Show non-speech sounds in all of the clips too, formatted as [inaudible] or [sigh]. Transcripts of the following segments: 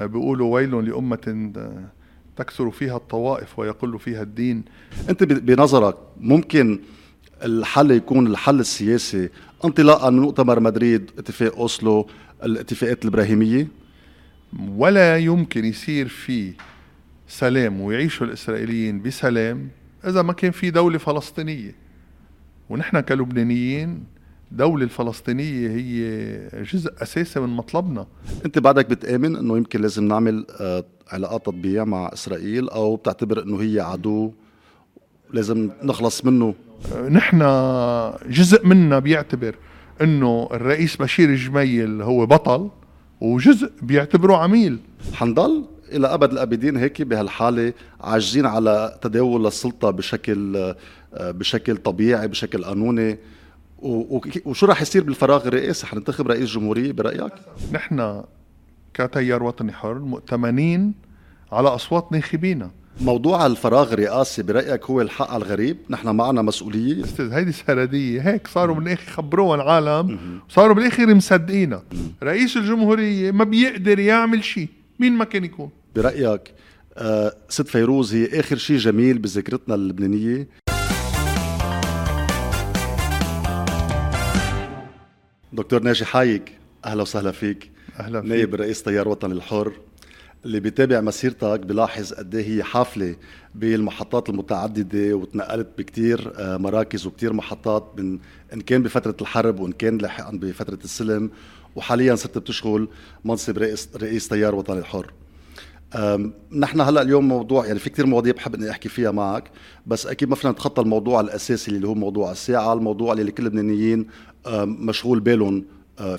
بيقولوا ويل لأمة تكثر فيها الطوائف ويقل فيها الدين. أنت بنظرك ممكن الحل يكون الحل السياسي انطلاقا من مؤتمر مدريد اتفاق أوسلو الاتفاقات الإبراهيمية؟ ولا يمكن يصير في سلام ويعيشوا الإسرائيليين بسلام إذا ما كان في دولة فلسطينية. ونحن كلبنانيين الدولة الفلسطينية هي جزء أساسي من مطلبنا. أنت بعدك بتآمن أنه يمكن لازم نعمل آه، علاقات تطبيع مع إسرائيل أو بتعتبر أنه هي عدو لازم نخلص منه؟ آه، نحن جزء منا بيعتبر أنه الرئيس بشير جميل هو بطل وجزء بيعتبره عميل. حنضل إلى أبد الأبدين هيك بهالحالة عاجزين على تداول السلطة بشكل آه، بشكل طبيعي بشكل قانوني. وشو راح يصير بالفراغ الرئاسي حننتخب رئيس جمهورية برأيك؟ نحن كتيار وطني حر مؤتمنين على أصوات ناخبينا موضوع الفراغ الرئاسي برأيك هو الحق على الغريب؟ نحن معنا مسؤولية. أستاذ هيدي سرديه هيك صاروا بالآخر خبروها العالم. صاروا بالآخر مصدقينا رئيس الجمهورية ما بيقدر يعمل شيء مين ما كان يكون. برأيك آه ست فيروز هي آخر شيء جميل بذاكرتنا اللبنانية؟ دكتور ناجي حايك أهلا وسهلا فيك. أهلا فيك. نائب رئيس تيار وطني الحر اللي بيتابع مسيرتك بلاحظ قد إيه هي حافلة بالمحطات المتعددة وتنقلت بكتير آه، مراكز وكتير محطات من إن كان بفترة الحرب وإن كان لاحقا بفترة السلم وحاليا صرت بتشغل منصب رئيس رئيس تيار وطني الحر. نحن هلا اليوم موضوع يعني في كثير مواضيع بحب إني أحكي فيها معك بس أكيد ما فينا نتخطى الموضوع الأساسي اللي هو موضوع الساعة الموضوع اللي كل اللبنانيين مشغول بالهم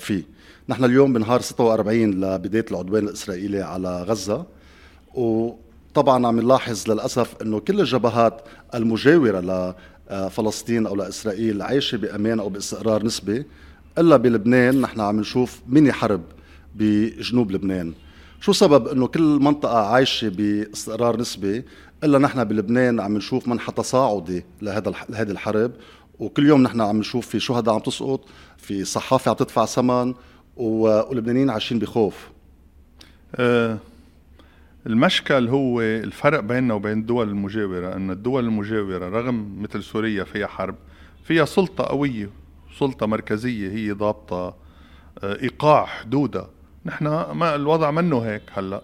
فيه. نحن اليوم بنهار 46 لبداية العدوان الإسرائيلي على غزة وطبعا عم نلاحظ للأسف إنه كل الجبهات المجاورة لفلسطين أو لإسرائيل عايشة بأمان أو بإستقرار نسبي إلا بلبنان نحن عم نشوف ميني حرب بجنوب لبنان. شو سبب إنه كل منطقة عايشة باستقرار نسبي إلا نحن بلبنان عم نشوف منحى تصاعدي لهذا لهذه الحرب؟ وكل يوم نحن عم نشوف في شهداء عم تسقط في صحافة عم تدفع ثمن واللبنانيين عايشين بخوف. أه المشكل هو الفرق بيننا وبين الدول المجاورة أن الدول المجاورة رغم مثل سوريا فيها حرب فيها سلطة قوية سلطة مركزية هي ضابطة آه، إيقاع حدودها. نحن ما الوضع منه هيك هلأ.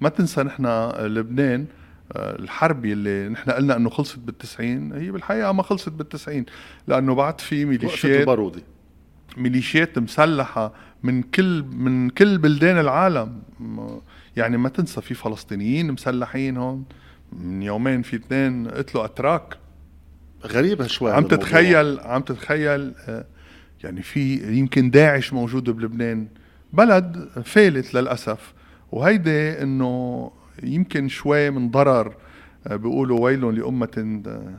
ما تنسى نحن لبنان آه، الحرب اللي نحن قلنا إنه خلصت بالتسعين هي بالحقيقة ما خلصت بالتسعين لأنه بعد في ميليشيات البارودي ميليشيات مسلحة من كل من كل بلدان العالم. يعني ما تنسى في فلسطينيين مسلحين هون من يومين في اثنين قتلوا أتراك. غريبة شوي عم تتخيل عم تتخيل آه، يعني في يمكن داعش موجود بلبنان. بلد فالت للأسف وهيدي إنه يمكن شوي من ضرر آه، بيقولوا ويل لأمة آه،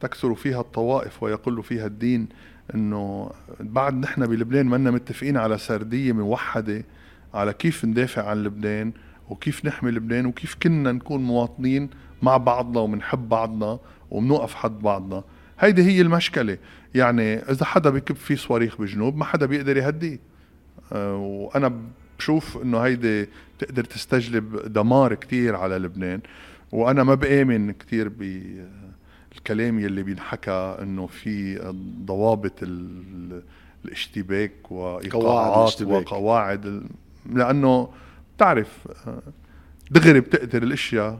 تكثر فيها الطوائف ويقل فيها الدين إنه بعد نحن بلبنان منا متفقين على سردية موحدة على كيف ندافع عن لبنان وكيف نحمي لبنان وكيف كنا نكون مواطنين مع بعضنا ومنحب بعضنا ومنوقف حد بعضنا. هيدي هي المشكلة. يعني إذا حدا بكب في صواريخ بجنوب ما حدا بيقدر يهديه. آه، وأنا بشوف إنه هيدي تقدر تستجلب دمار كتير على لبنان. وأنا ما بآمن كتير بالكلام يلي بينحكى إنه في ضوابط الاشتباك وإيقاعات وقواعد لأنه بتعرف آه، دغري بتقدر الأشياء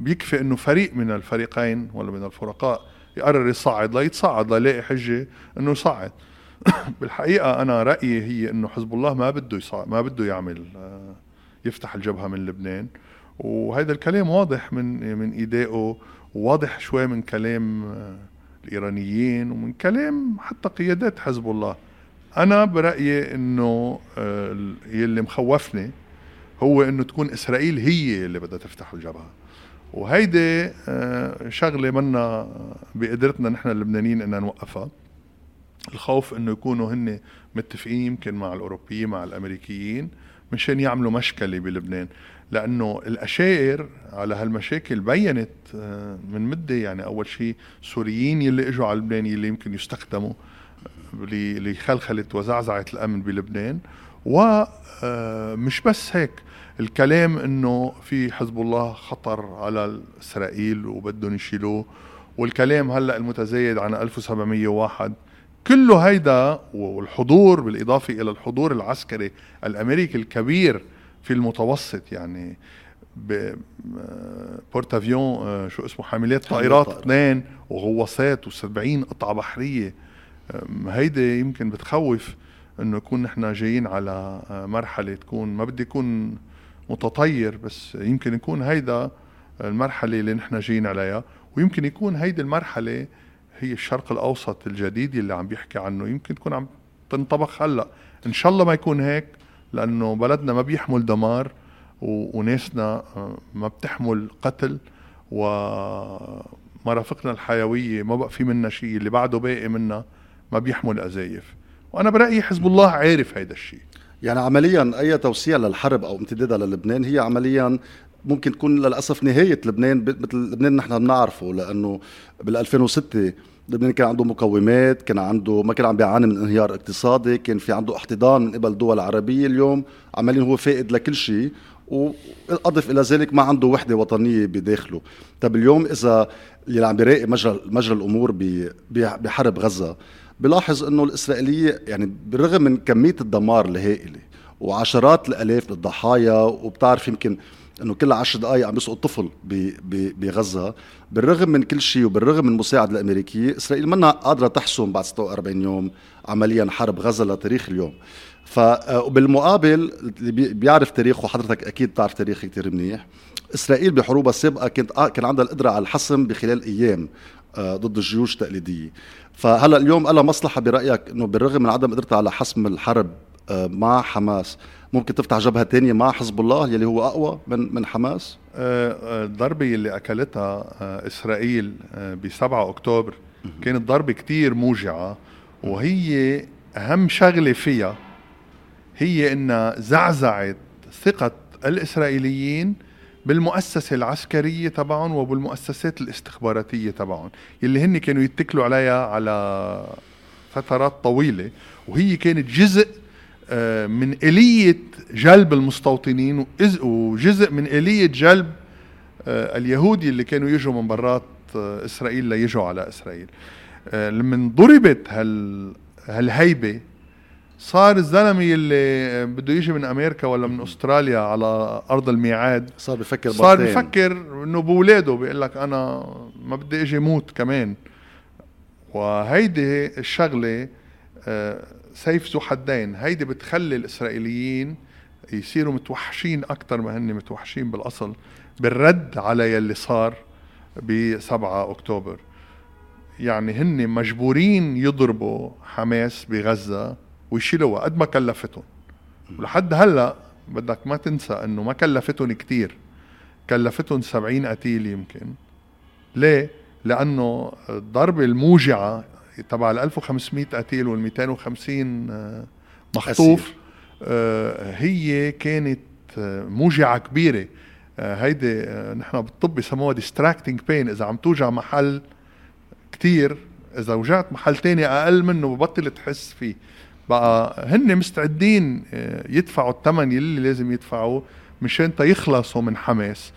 بيكفي إنه فريق من الفريقين ولا من الفرقاء يقرر يصعد ليتصعد ليلاقي حجة إنه يصعد. [laughs] بالحقيقة أنا رأيي هي إنه حزب الله ما بده يصعد ما بده يعمل آه، يفتح الجبهة من لبنان. وهذا الكلام واضح من من إيدائه وواضح شوي من كلام آه، الإيرانيين ومن كلام حتى قيادات حزب الله. أنا برأيي إنه يلي مخوفني هو إنه تكون إسرائيل هي اللي بدها تفتح الجبهة. وهيدي آه، شغلة منا بقدرتنا نحن اللبنانيين ان نوقفها. الخوف إنه يكونوا هن متفقين يمكن مع الأوروبيين مع الأمريكيين مشان يعملوا مشكلة بلبنان. لأنه الاشائر على هالمشاكل بينت آه، من مدة يعني أول شيء سوريين يلي إجوا على لبنان يلي يمكن يستخدموا لخلخلة وزعزعة الأمن بلبنان. ومش آه، بس هيك الكلام إنه في حزب الله خطر على إسرائيل وبدهم يشيلوه والكلام هلأ المتزايد عن 1701 كله هيدا والحضور بالإضافة إلى الحضور العسكري الأمريكي الكبير في المتوسط يعني بورتافيون آه، شو اسمه حاملات طائرات اثنين وغواصات و70 قطعة بحرية. هيدي يمكن بتخوف إنه يكون نحن جايين على آه، مرحلة تكون ما بدي يكون متطير بس يمكن يكون هيدا المرحلة اللي نحن جايين عليها ويمكن يكون هيدي المرحلة هي الشرق الأوسط الجديد اللي عم بيحكي عنه. يمكن تكون عم تنطبخ هلأ. إن شاء الله ما يكون هيك لأنه بلدنا ما بيحمل دمار وناسنا آه، ما بتحمل قتل ومرافقنا الحيوية ما بقى في منا شيء اللي بعده باقي منا ما بيحمل أزايف. وأنا برأيي حزب الله عارف هيدا الشيء. يعني عمليا أي توسيع للحرب أو امتدادها للبنان هي عمليا ممكن تكون للأسف نهاية لبنان مثل لبنان نحن بنعرفه لأنه بال 2006 لبنان كان عنده مقومات كان عنده ما كان عم بيعاني من انهيار اقتصادي كان في عنده احتضان من قبل الدول العربيه اليوم عمليا هو فائد لكل شيء واضف إلى ذلك ما عنده وحدة وطنية بداخله. طب اليوم إذا اللي عم بيراقب مجرى مجرى الأمور بحرب غزة بلاحظ إنه الإسرائيلية يعني بالرغم من كمية الدمار الهائلة وعشرات الآلاف الضحايا وبتعرف يمكن إنه كل عشر دقائق عم يسقط طفل بغزة. بالرغم من كل شيء وبالرغم من المساعدة الأمريكية إسرائيل منا قادرة تحسم بعد 46 يوم عمليا حرب غزة لتاريخ اليوم. فبالمقابل اللي بيعرف تاريخ وحضرتك أكيد بتعرف تاريخ كثير منيح. إسرائيل بحروبها السابقة كانت آه، كان عندها القدرة على الحسم بخلال أيام آه، ضد الجيوش التقليديه فهلا اليوم لها مصلحة برأيك إنه بالرغم من عدم قدرتها على حسم الحرب آه، مع حماس. ممكن تفتح جبهة تانية مع حزب الله يلي هو أقوى من من حماس؟ الضربة اللي أكلتها إسرائيل ب 7 أكتوبر كانت ضربة كتير موجعة وهي أهم شغلة فيها هي إنها زعزعت ثقة الإسرائيليين بالمؤسسة العسكرية تبعهم وبالمؤسسات الاستخباراتية تبعهم يلي هن كانوا يتكلوا عليها على فترات طويلة وهي كانت جزء آه، من آلية جلب المستوطنين وجزء من آلية جلب آه، اليهود اللي كانوا يجوا من برات آه، إسرائيل ليجوا على إسرائيل. لما ضربت هال هالهيبة صار الزلمة اللي بده يجي من أمريكا ولا من أستراليا على أرض الميعاد صار بفكر صار بفكر إنه بولاده بيقول لك أنا ما بدي إجي موت كمان. وهيدي الشغلة آه، سيف ذو حدين. هيدي بتخلي الإسرائيليين يصيروا متوحشين أكثر ما هن متوحشين بالأصل بالرد على يلي صار ب 7 أكتوبر. يعني هن مجبورين يضربوا حماس بغزة ويشيلوها قد ما كلفتهم. ولحد هلأ بدك ما تنسى إنه ما كلفتهم كتير. كلفتهم 70 قتيل يمكن. ليه؟ لأنه الضربة الموجعة تبع ال 1500 قتيل وال 250 آه، مخطوف. آه هي كانت آه، موجعة كبيرة. هيدي نحن بالطب بسموها ديستراكتنج بين إذا عم توجع محل كتير إذا وجعت محل تاني أقل منه ببطل تحس فيه. بقى هن مستعدين يدفعوا الثمن يلي لازم يدفعوه مشان يخلصوا من حماس.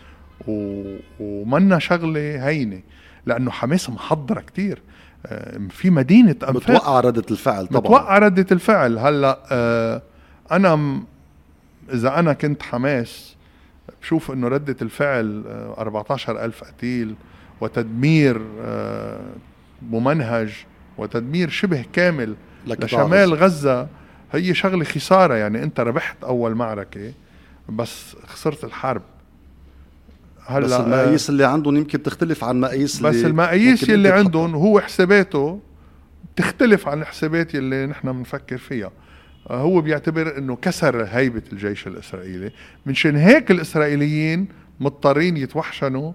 و... ومنا شغلة هينة لأنه حماس محضرة كتير. في مدينة أنفاق. متوقع ردة الفعل طبعا. متوقع ردة الفعل. هلأ آه، أنا. إذا أنا كنت حماس بشوف إنه ردة الفعل 14 ألف قتيل وتدمير ممنهج وتدمير شبه كامل لشمال غزة هي شغلة خسارة. يعني أنت ربحت أول معركة بس خسرت الحرب. هلا بس المقاييس اللي عندهم يمكن تختلف عن مقاييس بس المقاييس اللي عندهم هو حساباته تختلف عن الحسابات اللي نحن بنفكر فيها. هو بيعتبر إنه كسر هيبة الجيش الإسرائيلي. منشان هيك الإسرائيليين مضطرين يتوحشنوا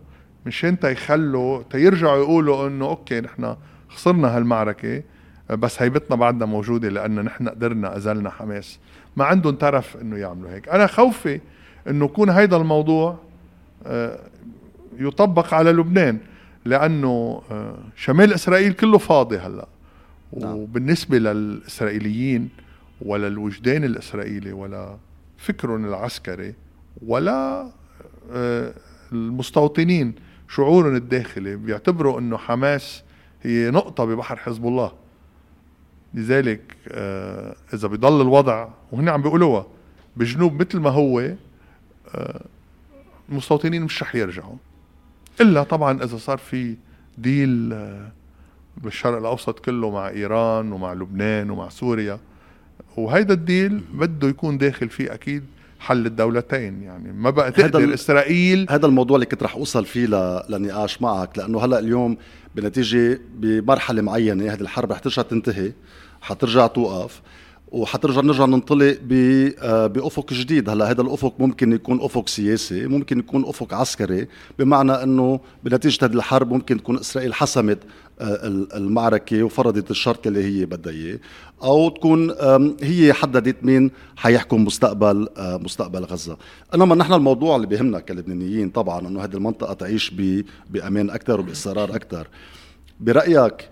مشان تيخلوا تيرجعوا يقولوا إنه أوكي نحن خسرنا هالمعركة بس هيبتنا بعدنا موجودة لأن نحن قدرنا أزلنا حماس. ما عندهم ترف إنه يعملوا هيك. أنا خوفي إنه يكون هيدا الموضوع آه، يطبق على لبنان لأنه آه، شمال إسرائيل كله فاضي هلأ نعم. وبالنسبة للإسرائيليين ولا الوجدان الإسرائيلي ولا فكرهم العسكري ولا آه، المستوطنين شعورهم الداخلي بيعتبروا إنه حماس هي نقطة ببحر حزب الله لذلك آه، إذا بيضل الوضع وهن عم بيقولوها بجنوب مثل ما هو المستوطنين مش رح يرجعوا. إلا طبعا إذا صار في ديل بالشرق الأوسط كله مع إيران ومع لبنان ومع سوريا. وهيدا الديل بده يكون داخل فيه أكيد حل الدولتين. يعني ما بقى تقدر هذا إسرائيل هذا الموضوع اللي كنت رح أوصل فيه لنقاش معك. لأنه هلأ اليوم بنتيجة بمرحلة معينة هذه الحرب رح ترجع تنتهي حترجع توقف. وحترجع نرجع ننطلق آه، بأفق جديد. هلا هذا الأفق ممكن يكون أفق سياسي ممكن يكون أفق عسكري بمعنى إنه بنتيجة هذه الحرب ممكن تكون إسرائيل حسمت آه، المعركة وفرضت الشرط اللي هي بدها إياه أو تكون هي حددت مين حيحكم مستقبل آه، مستقبل غزة. إنما نحن الموضوع اللي بيهمنا كلبنانيين طبعا إنه هذه المنطقة تعيش بأمان أكثر وبإصرار أكثر. برأيك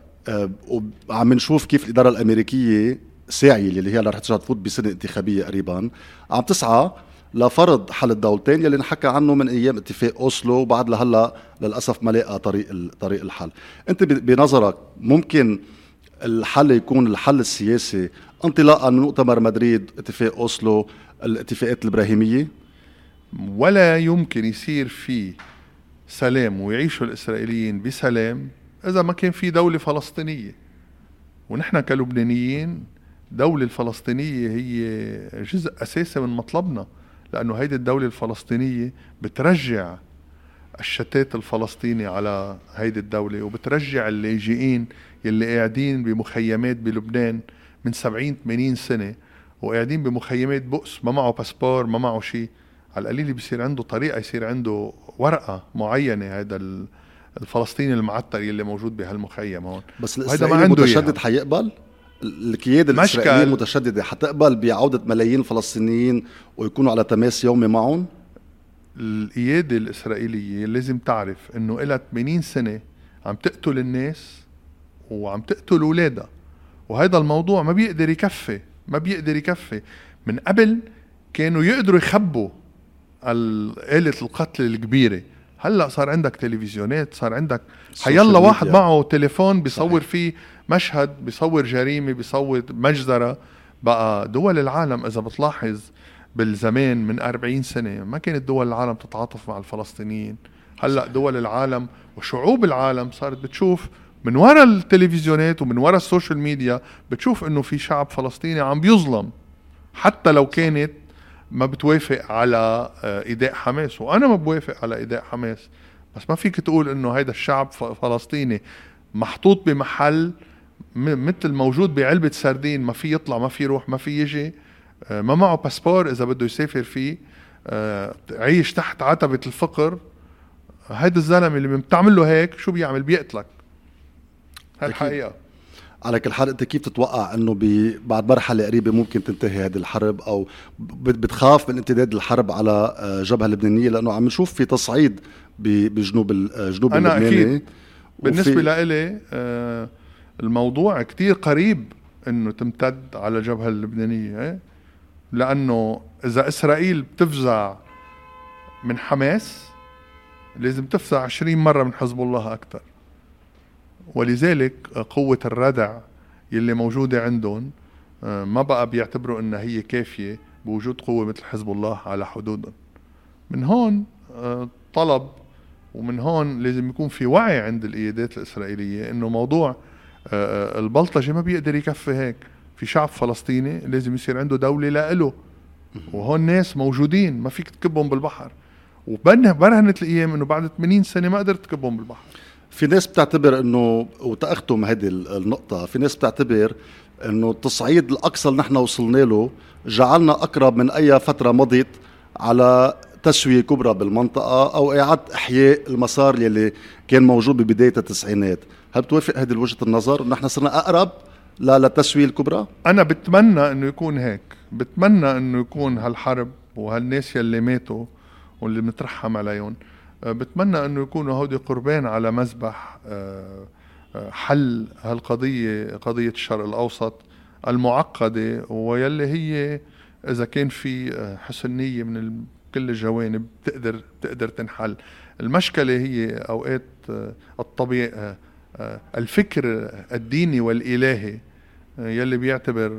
وعم نشوف كيف الإدارة الأمريكية ساعية اللي هي رح ترجع تفوت بسنة انتخابية قريبا. عم تسعى لفرض حل الدولتين يلي نحكى عنه من أيام اتفاق أوسلو وبعد لهلا للأسف ما لقى طريق طريق الحل. أنت بنظرك ممكن الحل يكون الحل السياسي انطلاقا من مؤتمر مدريد اتفاق أوسلو الاتفاقات الإبراهيمية؟ ولا يمكن يصير في سلام ويعيشوا الإسرائيليين بسلام إذا ما كان في دولة فلسطينية. ونحن كلبنانيين الدولة الفلسطينية هي جزء أساسي من مطلبنا لأنه هيدي الدولة الفلسطينية بترجع الشتات الفلسطيني على هيدي الدولة وبترجع اللاجئين يلي قاعدين بمخيمات بلبنان من 70 80 سنة وقاعدين بمخيمات بؤس ما معه باسبور ما معه شيء على القليل بصير عنده طريقة يصير عنده ورقة معينة هذا الفلسطيني المعتر يلي موجود بهالمخيم هون. بس الإسرائيلي متشدد حيقبل؟ القيادة الإسرائيلية المتشددة حتقبل بعودة ملايين الفلسطينيين ويكونوا على تماس يومي معهم؟ القيادة الإسرائيلية لازم تعرف إنه إلها 80 سنة عم تقتل الناس وعم تقتل أولادها. وهذا الموضوع ما بيقدر يكفي ما بيقدر يكفي. من قبل كانوا يقدروا يخبوا آلة القتل الكبيرة. هلأ صار عندك تلفزيونات صار عندك حيلا واحد معه تليفون بيصور صحيح. فيه مشهد بيصور جريمة بيصور مجزرة. بقى دول العالم إذا بتلاحظ بالزمان من 40 سنة ما كانت دول العالم تتعاطف مع الفلسطينيين. هلأ دول العالم وشعوب العالم صارت بتشوف من وراء التلفزيونات ومن وراء السوشيال ميديا بتشوف إنه في شعب فلسطيني عم بيظلم. حتى لو كانت ما بتوافق على آه، أداء حماس وأنا ما بوافق على أداء حماس. بس ما فيك تقول إنه هيدا الشعب فلسطيني محطوط بمحل مثل موجود بعلبة سردين ما في يطلع ما في يروح ما في يجي. آه، ما معه باسبور إذا بده يسافر فيه. آه، عيش تحت عتبة الفقر. هيدا الزلمة اللي بتعمل له هيك شو بيعمل؟ بيقتلك. هالحقيقة. على كل حال أنت كيف تتوقع إنه بعد مرحلة قريبة ممكن تنتهي هذه الحرب أو بتخاف من امتداد الحرب على الجبهه آه، اللبنانيه لأنه عم نشوف في تصعيد بجنوب الجنوب أنا اللبناني أكيد. بالنسبة لإلي آه الموضوع كتير قريب إنه تمتد على الجبهه اللبنانية إيه؟ لأنه إذا إسرائيل بتفزع من حماس لازم تفزع 20 مرة من حزب الله أكثر ولذلك قوة الردع يلي موجودة عندهم آه، ما بقى بيعتبروا إنها هي كافية بوجود قوة مثل حزب الله على حدودهم. من هون آه، طلب ومن هون لازم يكون في وعي عند القيادات الإسرائيلية إنه موضوع آه، البلطجة ما بيقدر يكفي هيك. في شعب فلسطيني لازم يصير عنده دولة لإله. وهون ناس موجودين ما فيك تكبهم بالبحر. وبرهنت الأيام إنه بعد 80 سنة ما قدرت تكبهم بالبحر. في ناس بتعتبر إنه وتاختم هذه النقطة في ناس بتعتبر إنه التصعيد الأقصى اللي نحن وصلنا له جعلنا أقرب من أي فترة مضت على تسوية كبرى بالمنطقة أو إعادة إحياء المسار يلي كان موجود ببداية التسعينات. هل بتوافق هذه وجهة النظر؟ نحن صرنا أقرب للتسوية الكبرى؟ أنا بتمنى أنه يكون هيك. بتمنى أنه يكون هالحرب وهالناس يلي ماتوا واللي بنترحم عليهم. بتمنى أنه يكونوا هودي قربان على مذبح آه، آه، حل هالقضية قضية الشرق الأوسط المعقدة ويلي هي إذا كان في حسن نية من كل الجوانب بتقدر بتقدر تنحل. المشكلة هي أوقات الطبيعة الفكر الديني والإلهي يلي بيعتبر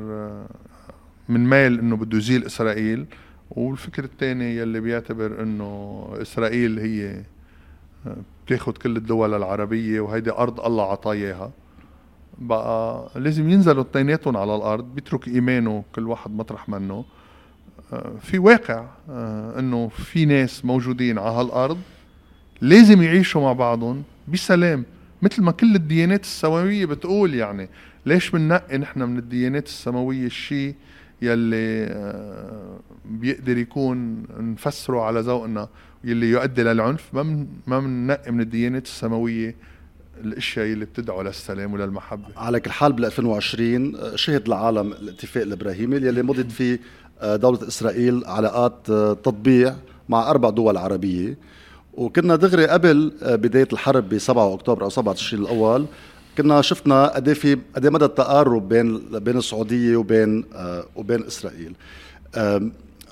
من ميل إنه بده يزيل إسرائيل. والفكر الثاني يلي بيعتبر إنه إسرائيل هي بتاخذ كل الدول العربية وهيدي أرض الله عطاياها. بقى لازم ينزلوا اثنيناتهم على الأرض بيترك إيمانه كل واحد مطرح منه. في واقع إنه في ناس موجودين على هالأرض لازم يعيشوا مع بعضهم بسلام مثل ما كل الديانات السماوية بتقول يعني. ليش بننقي نحن من الديانات السماوية الشيء؟ يلي آه، بيقدر يكون نفسره على ذوقنا يلي يؤدي للعنف. ما ما بننقي من الديانات السماوية الأشياء اللي بتدعو للسلام وللمحبة. على كل حال بال 2020 آه، شهد العالم الاتفاق الإبراهيمي يلي مضت فيه آه، دولة إسرائيل علاقات تطبيع مع أربع دول عربية. وكنا دغري قبل بداية الحرب ب 7 أكتوبر أو 7 تشرين الأول كنا شفنا قد إيه في قد إيه مدى التقارب بين بين السعودية وبين آه وبين إسرائيل.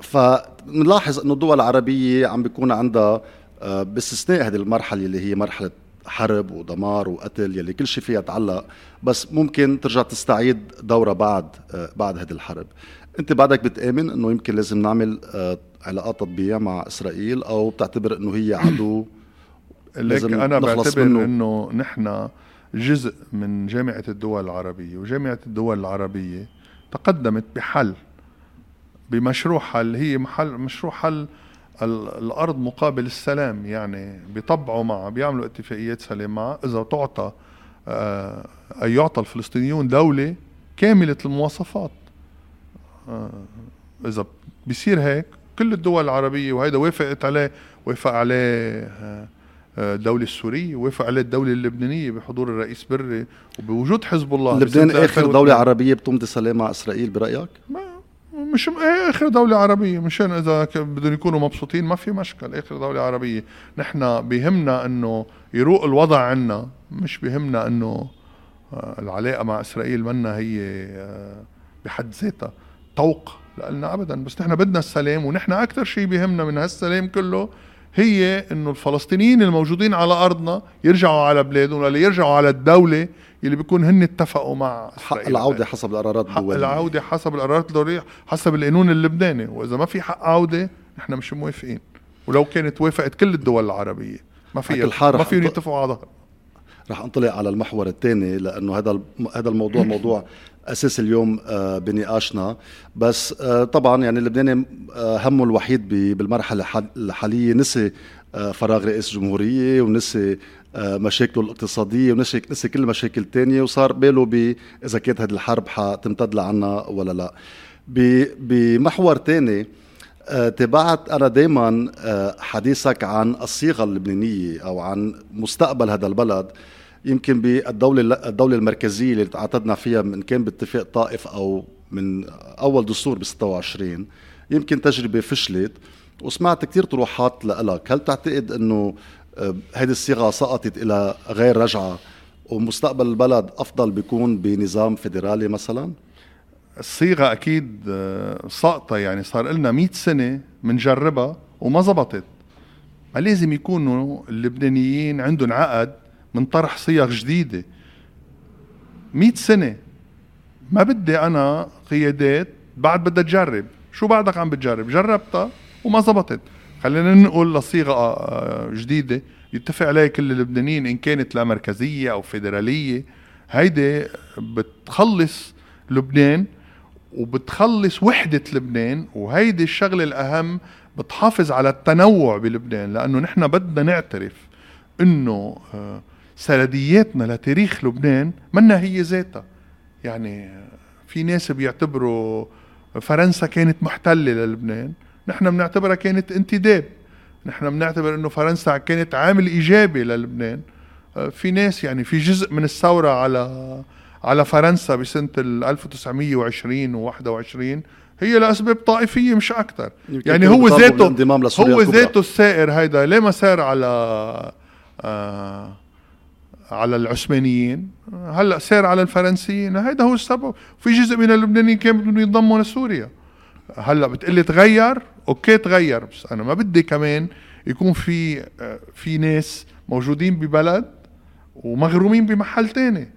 فبنلاحظ إنه الدول العربية عم بيكون عندها آه باستثناء هذه المرحلة اللي هي مرحلة حرب ودمار وقتل يلي كل شيء فيها تعلق بس ممكن ترجع تستعيد دورة بعد آه بعد هذه الحرب. أنت بعدك بتآمن إنه يمكن لازم نعمل آه علاقات تطبيعية مع إسرائيل أو بتعتبر إنه هي عدو؟ لازم أنا بعتبر إنه نحن جزء من جامعة الدول العربية وجامعة الدول العربية تقدمت بحل بمشروع حل هي محل مشروع حل الأرض مقابل السلام يعني بيطبعوا معها بيعملوا اتفاقيات سلام معها إذا تعطى آه أي يعطى الفلسطينيون دولة كاملة المواصفات. آه إذا بيصير هيك كل الدول العربية وهيدا وافقت عليه وافق عليه آه الدولة السورية وافق عليه الدولة اللبنانية بحضور الرئيس بري وبوجود حزب الله. لبنان آخر دولة عربية بتمضي سلام مع إسرائيل برأيك؟ ما مش إيه آخر دولة عربية. مشان إذا بدهم يكونوا مبسوطين ما في مشكل. آخر دولة عربية. نحن بيهمنا إنه يروق الوضع عنا. مش بيهمنا إنه آه، العلاقة مع إسرائيل منا هي آه، بحد ذاتها طوق لنا ابدا. بس نحن بدنا السلام ونحن أكثر شيء بيهمنا من هالسلام كله هي إنه الفلسطينيين الموجودين على أرضنا يرجعوا على بلادهم ولا يرجعوا على الدولة اللي بيكون هن اتفقوا مع حق العودة حسب القرارات الدولية. حق العودة حسب القرارات الدولية حسب القانون اللبناني. وإذا ما في حق عودة نحن مش موافقين. ولو كانت وافقت كل الدول العربية ما في ما فيهم يتفقوا على ظهر. رح أنطلق على المحور الثاني لأنه هذا هذا الموضوع موضوع [laughs] أساس اليوم آه، بنقاشنا. بس آه، طبعا يعني اللبناني آه، همه الوحيد بالمرحلة الحالية نسي فراغ رئيس جمهورية ونسي مشاكله الاقتصادية ونسي نسي كل المشاكل الثانية وصار باله ب إذا كانت هذه الحرب حتمتد لعنا ولا لا. بمحور ثاني تابعت أنا دايما حديثك عن الصيغة اللبنانية أو عن مستقبل هذا البلد. يمكن بالدولة الدولة المركزية اللي تعاقدنا فيها من كان باتفاق طائف أو من أول دستور ب 26 يمكن تجربة فشلت وسمعت كثير طروحات لك هل تعتقد أنه آه، هذه الصيغة سقطت إلى غير رجعة ومستقبل البلد أفضل بيكون بنظام فيدرالي مثلا؟ الصيغة أكيد آه، ساقطة. يعني صار لنا 100 سنة بنجربها وما زبطت. ما لازم يكونوا اللبنانيين عندهم عقد من طرح صيغ جديدة. مئة سنة. ما بدي أنا قيادات بعد بدها تجرب. شو بعدك عم بتجرب؟ جربتها وما زبطت. خلينا ننقل لصيغة آه، جديدة. يتفق عليها كل اللبنانيين إن كانت لا مركزية أو فيدرالية. هيدي بتخلص لبنان وبتخلص وحدة لبنان. وهيدي الشغلة الأهم بتحافظ على التنوع بلبنان. لأنه نحن بدنا نعترف إنه آه سردياتنا لتاريخ لبنان منا هي ذاتها. يعني في ناس بيعتبروا فرنسا كانت محتلة للبنان نحن بنعتبرها كانت انتداب. نحن بنعتبر إنه فرنسا كانت عامل إيجابي للبنان. في ناس يعني في جزء من الثورة على على فرنسا بسنة 1920 و 21 هي لأسباب طائفية مش أكثر يعني هو ذاته هو ذاته السائر هيدا ليه ما سار على آه على العثمانيين. هلا سير على الفرنسيين. هيدا هو السبب. في جزء من اللبنانيين كانوا بدهم ينضموا لسوريا. هلا بتقلي تغير. أوكي تغير. بس أنا ما بدي كمان يكون في آه، في ناس موجودين ببلد ومغرومين بمحل تاني.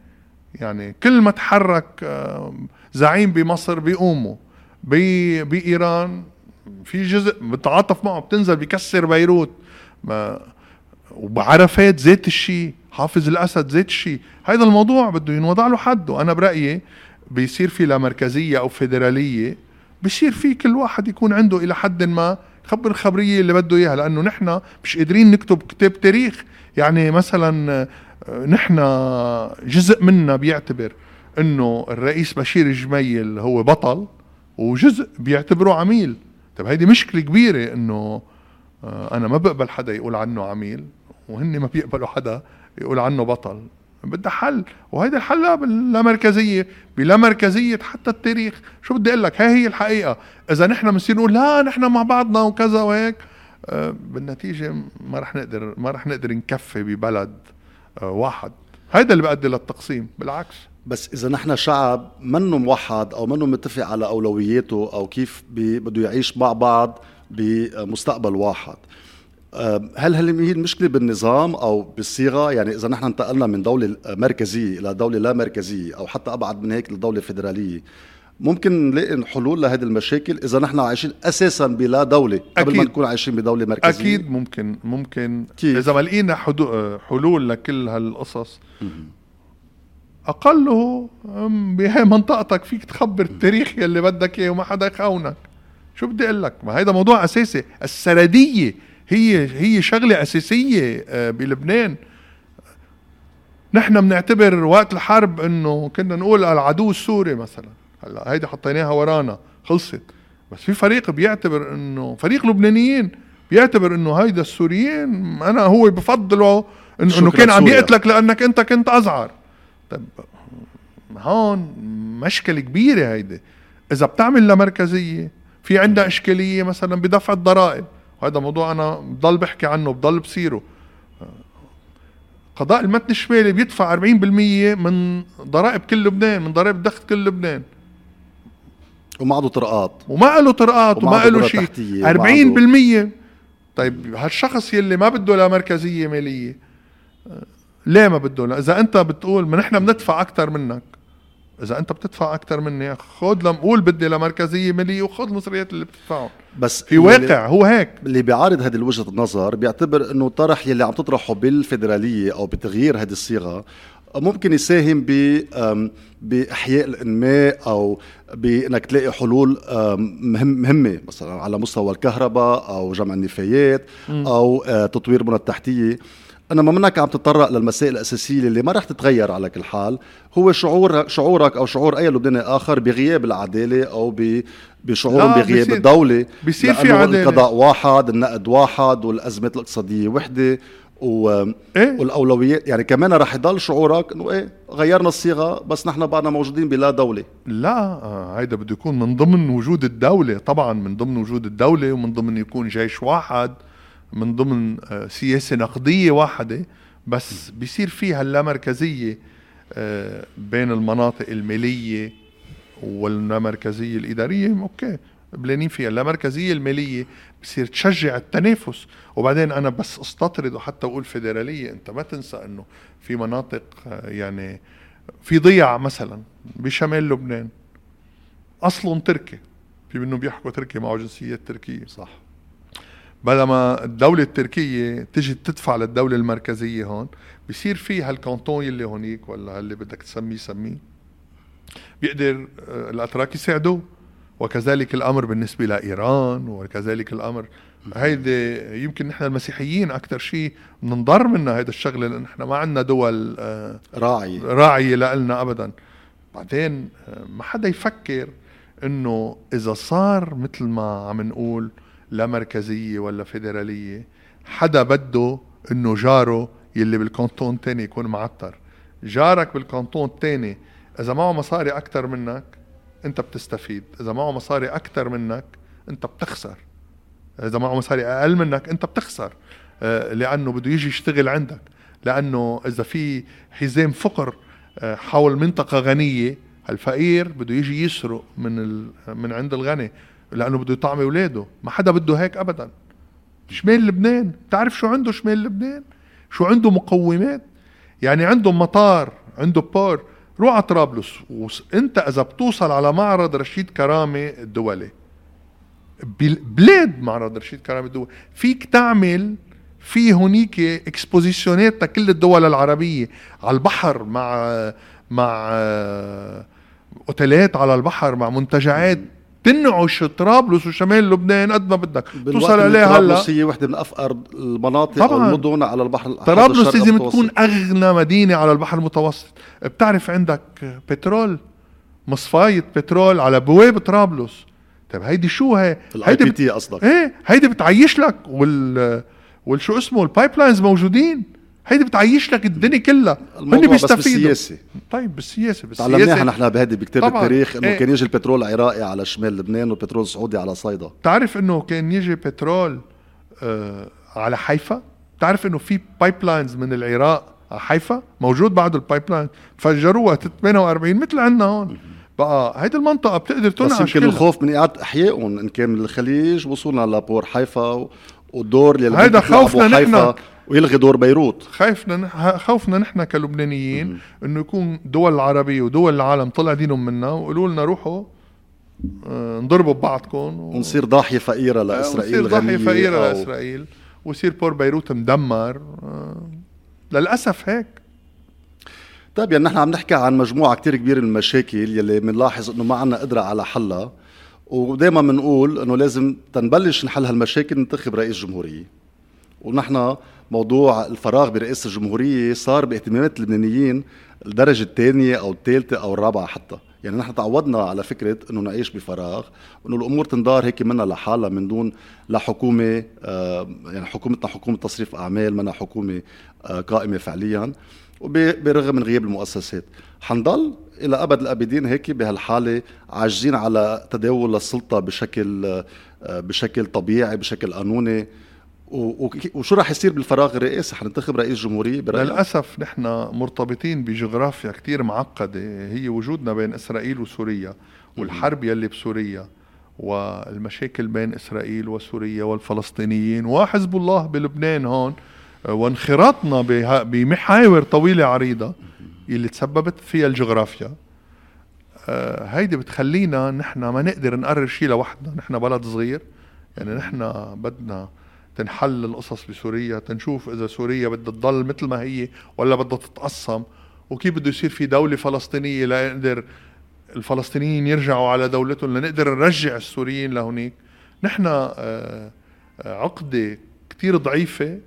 يعني كل ما تحرك آه، زعيم بمصر بيقوموا. بإيران في جزء بتعاطف معه بتنزل بكسر بيروت. ما وبعرفات ذات الشيء. حافظ الأسد ذات الشيء هذا الموضوع بده ينوضع له حد وأنا برأيي بيصير في لا مركزية أو فيدرالية بصير في كل واحد يكون عنده إلى حد ما خبر الخبرية اللي بده إياها. لأنه نحن مش قادرين نكتب كتاب تاريخ. يعني مثلا آه، نحن جزء منا بيعتبر إنه الرئيس بشير جميل هو بطل وجزء بيعتبره عميل. طيب هيدي مشكلة كبيرة إنه آه، أنا ما بقبل حدا يقول عنه عميل وهن ما بيقبلوا حدا يقول عنه بطل. بدها حل. وهيدا الحل باللامركزيه بلامركزيه حتى التاريخ. شو بدي أقول لك؟ هاي هي الحقيقة. إذا نحن بنصير نقول لا نحن مع بعضنا وكذا وهيك آه بالنتيجة ما رح نقدر ما رح نقدر نكفي ببلد آه واحد. هيدا اللي بيؤدي للتقسيم. بالعكس. بس إذا نحن شعب منه موحد أو منه متفق على أولوياته أو كيف بده يعيش مع بعض بمستقبل واحد. هل هل هي المشكلة بالنظام أو بالصيغة؟ يعني إذا نحن انتقلنا من دولة مركزية إلى دولة لا مركزية أو حتى أبعد من هيك لدولة فيدراليه ممكن نلاقي حلول لهذه المشاكل إذا نحن عايشين أساسا بلا دولة قبل أكيد. ما نكون عايشين بدولة مركزية؟ أكيد ممكن ممكن. كيف؟ إذا ما لقينا حلول لكل هالقصص أقله بهي منطقتك فيك تخبر التاريخ يلي بدك إياه وما حدا يخونك شو بدي أقول لك؟ ما هيدا موضوع أساسي. السرديه هي هي شغلة أساسية آه، بلبنان. نحن بنعتبر وقت الحرب إنه كنا نقول العدو السوري مثلا. هلأ هيدي حطيناها ورانا خلصت. بس في فريق بيعتبر إنه فريق لبنانيين بيعتبر إنه هيدا السوريين أنا هو بفضله إنه, إنه كان عم يقتلك لأنك أنت كنت أزعر. طيب هون مشكلة كبيرة هيدي. إذا بتعمل لمركزية في عندها إشكالية مثلا بدفع الضرائب. وهذا موضوع أنا بضل بحكي عنه بضل بصيره. قضاء المتن الشمالي بيدفع 40% من ضرائب كل لبنان من ضرائب دخل كل لبنان. وما عنده طرقات. وما له طرقات وما له شيء. 40% طيب هالشخص يلي ما بده لا مركزية مالية ليه ما بده لا. إذا أنت بتقول ما نحن بندفع أكثر منك إذا أنت بتدفع أكثر مني خذ لم قول بدي لمركزية مالية وخذ المصريات اللي بتدفعهم. بس في واقع هو هيك. اللي بيعارض هذه الوجهه النظر بيعتبر إنه طرح يلي عم تطرحه بالفدراليه أو بتغيير هذه الصيغة ممكن يساهم ب بإحياء الإنماء أو بإنك تلاقي حلول مهم مهمة مثلا على مستوى الكهرباء أو جمع النفايات أو آه، تطوير بنى التحتيه أنا ما منك عم تتطرق للمسائل الأساسية اللي ما رح تتغير على كل حال. هو شعور شعورك أو شعور أي لبناني آخر بغياب العدالة أو بشعورهم بغياب الدولة بصير في عدالة. القضاء واحد النقد واحد والازمات الاقتصادية وحدة و... إيه؟ والاولويات يعني كمان رح يضل شعورك إنه إيه غيرنا الصيغة بس نحن بعدنا موجودين بلا دولة. لا آه هيدا بده يكون من ضمن وجود الدولة طبعا من ضمن وجود الدولة ومن ضمن يكون جيش واحد. من ضمن آه، سياسة نقدية واحدة بس بيصير فيها اللامركزية آه، بين المناطق المالية واللامركزية الإدارية. أوكي بلانين فيها. اللامركزية المالية بصير تشجع التنافس. وبعدين أنا بس أستطرد وحتى أقول فيدرالية أنت ما تنسى إنه في مناطق آه، يعني في ضيع مثلا بشمال لبنان. أصلهم تركي في منهم بيحكوا تركي معه جنسيات تركية. صح. بدل ما الدولة التركية تجي تدفع للدولة المركزية هون بصير في هالكونتون يلي هونيك ولا اللي بدك تسميه سميه؟ بيقدر آه، الأتراك يساعدوه. وكذلك الأمر بالنسبة لإيران وكذلك الأمر هيدي يمكن نحن المسيحيين أكثر شيء بننضر منها هيدا الشغلة لأن نحن ما عندنا دول آه، راعية. راعية لنا ابدا. بعدين آه، ما حدا يفكر إنه إذا صار مثل ما عم نقول لا مركزية ولا فيدرالية. حدا بده إنه جاره يلي بالكونتون تاني يكون معطر. جارك بالكونتون التاني إذا معه مصاري أكثر منك أنت بتستفيد. إذا معه مصاري أكثر منك أنت بتخسر. إذا معه مصاري أقل منك أنت بتخسر. آه، لأنه بده يجي يشتغل عندك. لأنه إذا في حزام فقر آه، حول منطقة غنية الفقير بده يجي يسرق من من عند الغني. لأنه بده يطعمي أولاده. ما حدا بده هيك ابدا. شمال لبنان. بتعرف شو عنده شمال لبنان؟ شو عنده مقومات؟ يعني عنده مطار عنده port روح على طرابلس. وانت إذا بتوصل على معرض رشيد كرامة الدولي. بلا معرض رشيد كرامة الدولي. فيك تعمل في هونيك expositionات لكل الدول العربية. على البحر مع مع أوتيلات على البحر مع منتجعات. تنعش طرابلس وشمال لبنان قد ما بدك. توصل عليها هلأ. طرابلس هي وحدة من أفقر المناطق طبعا. والمدن على البحر طرابلس لازم تكون أغنى مدينة على البحر المتوسط. بتعرف عندك بترول؟ مصفاية بترول على بواب طرابلس. طيب هيدي شو هي؟ هيدي بت... قصدك. إيه هيدي بتعيش لك وال والشو اسمه ال pipelines موجودين. هيدي بتعيش لك الدنيا كلها. هن بيستفيدوا. بالسياسة. طيب بالسياسة بالسياسة. تعلمناها نحن بهيدي بكتاب التاريخ إنه إيه. كان يجي البترول عراقي على شمال لبنان والبترول سعودي على صيدا. بتعرف إنه كان يجي بترول آه على حيفا؟ بتعرف إنه في pipelines من العراق على حيفا؟ موجود بعد ال pipeline فجروها 48 مثل عندنا هون. بقى هيدي المنطقة بتقدر تنعش بس يمكن الخوف من إعادة إحيائهم إن كان من الخليج وصولنا ل port حيفا والدور اللي هيدا خوفنا نحن. ويلغي دور بيروت. خايفنا خوفنا نحن كلبنانيين إنه يكون دول العربيه ودول العالم طلع دينهم منا وقولوا لنا روحوا آه، نضربوا ببعضكم و... ونصير ضاحية فقيرة لإسرائيل ونصير ضاحية فقيرة أو... لإسرائيل. ويصير بور بيروت مدمر. آه، للأسف هيك. طيب يعني نحن عم نحكي عن مجموعة كتير كبيرة من المشاكل يلي بنلاحظ إنه ما عندنا قدرة على حلها. ودائما بنقول إنه لازم تنبلش نحل هالمشاكل ننتخب رئيس جمهورية. ونحن موضوع الفراغ برئاسة الجمهورية صار باهتمامات اللبنانيين الدرجة الثانية أو الثالثة أو الرابعة حتى. يعني نحن تعودنا على فكرة أنه نعيش بفراغ وأنه الأمور تندار هيك منها لحالها من دون لا حكومة آه يعني حكومتنا حكومة تصريف أعمال منها حكومة آه قائمة فعليا وبرغم من غياب المؤسسات. حنضل إلى أبد الأبدين هيك بهالحالة عاجزين على تداول السلطة بشكل آه، بشكل طبيعي بشكل قانوني. وشو راح يصير بالفراغ الرئاسي حننتخب رئيس جمهورية برأيك؟ للأسف نحن مرتبطين بجغرافيا كتير معقدة هي وجودنا بين إسرائيل وسوريا والحرب يلي بسوريا والمشاكل بين إسرائيل وسوريا والفلسطينيين وحزب الله بلبنان هون وانخراطنا بمحاور طويلة عريضة اللي تسببت فيها الجغرافيا. آه، هيدي بتخلينا نحن ما نقدر نقرر شيء لوحدنا نحن بلد صغير يعني نحن بدنا تنحل القصص بسوريا تنشوف إذا سوريا بدها تضل مثل ما هي ولا بدها تتقسم وكيف بده يصير في دولة فلسطينية لنقدر الفلسطينيين يرجعوا على دولتهم لنقدر نرجع السوريين لهونيك. نحن آه، آه، عقدة كتير ضعيفة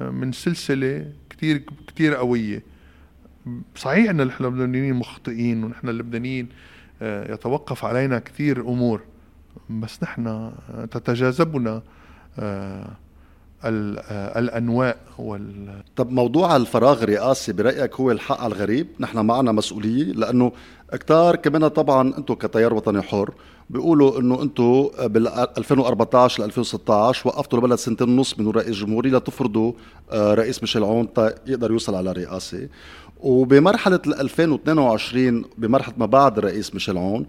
آه، من سلسلة كتير كتير قوية. صحيح إن نحن اللبنانيين مخطئين ونحن اللبنانيين يتوقف علينا كثير أمور بس نحن تتجاذبنا الأنواء وال. طب موضوع الفراغ الرئاسي برأيك هو الحق على الغريب؟ نحن معنا مسؤولية لأنه كتار كمان طبعا أنتم كتيار وطني حر بيقولوا إنه أنتم بال 2014 ل 2016 وقفتوا لبلد سنتين ونص من رئيس جمهوري لتفرضوا آه، رئيس ميشيل عون يقدر يوصل على الرئاسه وبمرحلة 2022 بمرحلة ما بعد الرئيس ميشيل عون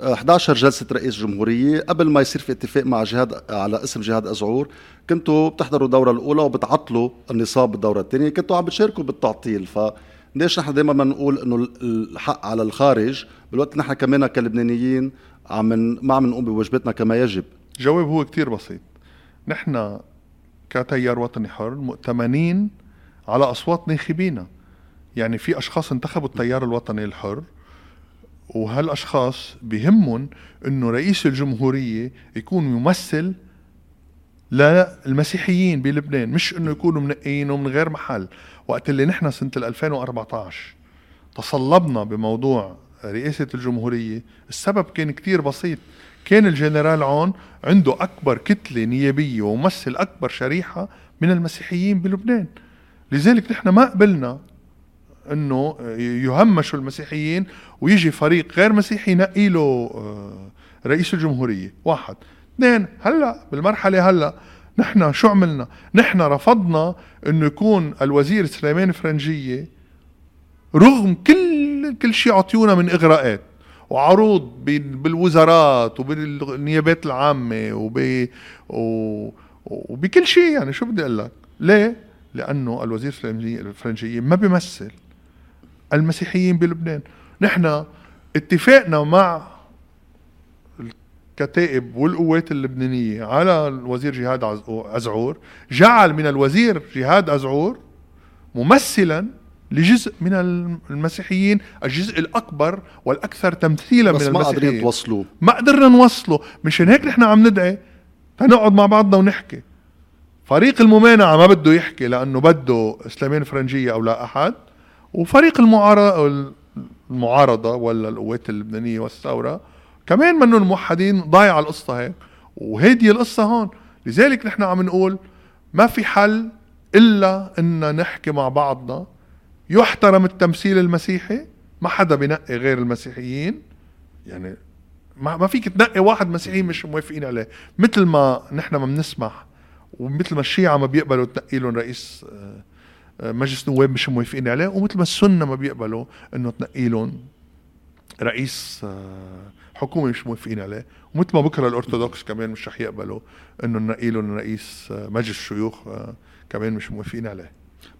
11 جلسة رئيس جمهورية. قبل ما يصير في اتفاق مع جهاد على اسم جهاد أزعور كنتوا بتحضروا الدورة الأولى وبتعطلوا النصاب بالدورة الثانية. كنتوا عم بتشاركوا بالتعطيل. ف ليش نحن دائما بنقول إنه الحق على الخارج؟ بالوقت نحن كمان كلبنانيين عم ما عم نقوم بواجباتنا كما يجب. الجواب هو كتير بسيط. نحن كتيار وطني حر مؤتمنين على أصوات ناخبينا. يعني في أشخاص انتخبوا التيار الوطني الحر وهالأشخاص بهمهم إنه رئيس الجمهورية يكون ممثل للمسيحيين بلبنان مش إنه يكونوا منقيينه من غير محل. وقت اللي نحن سنة 2014 تصلبنا بموضوع رئاسة الجمهورية السبب كان كتير بسيط. كان الجنرال عون عنده أكبر كتلة نيابية وممثل أكبر شريحة من المسيحيين بلبنان. لذلك نحن ما قبلنا إنه يهمشوا المسيحيين ويجي فريق غير مسيحي ينقي له آه، رئيس الجمهورية. واحد. اثنين هلأ بالمرحلة هلأ نحن شو عملنا؟ نحن رفضنا إنه يكون الوزير سليمان فرنجية رغم كل كل شيء عطيونا من إغراءات وعروض بالوزارات وبالنيابات العامة وب وبكل شيء. يعني شو بدي أقول لك؟ ليه؟ لأنه الوزير الفرنجيه ما بيمثل. المسيحيين بلبنان. نحن اتفاقنا مع الكتائب والقوات اللبنانية على الوزير جهاد أزعور. جعل من الوزير جهاد أزعور ممثلا لجزء من المسيحيين الجزء الأكبر والأكثر تمثيلا من المسيحيين ما قادرين توصلوا ما قدرنا نوصله. مشان هيك نحن عم ندعي. تنقعد مع بعضنا ونحكي. فريق الممانعة ما بده يحكي لأنه بده إسلامين فرنجية أو لا أحد. وفريق المعارضة المعارضة ولا القوات اللبنانية والثورة كمان منهم موحدين ضايع القصة هيك وهيدي القصة هون. لذلك نحن عم نقول ما في حل إلا إن نحكي مع بعضنا. يحترم التمثيل المسيحي ما حدا بنقي غير المسيحيين. يعني ما فيك تنقي واحد مسيحي مش موافقين عليه. مثل ما نحن ما بنسمح ومثل ما الشيعة ما بيقبلوا تنقي لهم رئيس آه، مجلس نواب مش موافقين عليه ومثل ما السنة ما بيقبلوا إنه تنقي لهم رئيس آه، حكومة مش موافقين عليه. ومثل ما بكره الأرثوذكس كمان مش رح يقبلوا إنه ننقي لهم رئيس مجلس الشيوخ كمان مش موافقين عليه.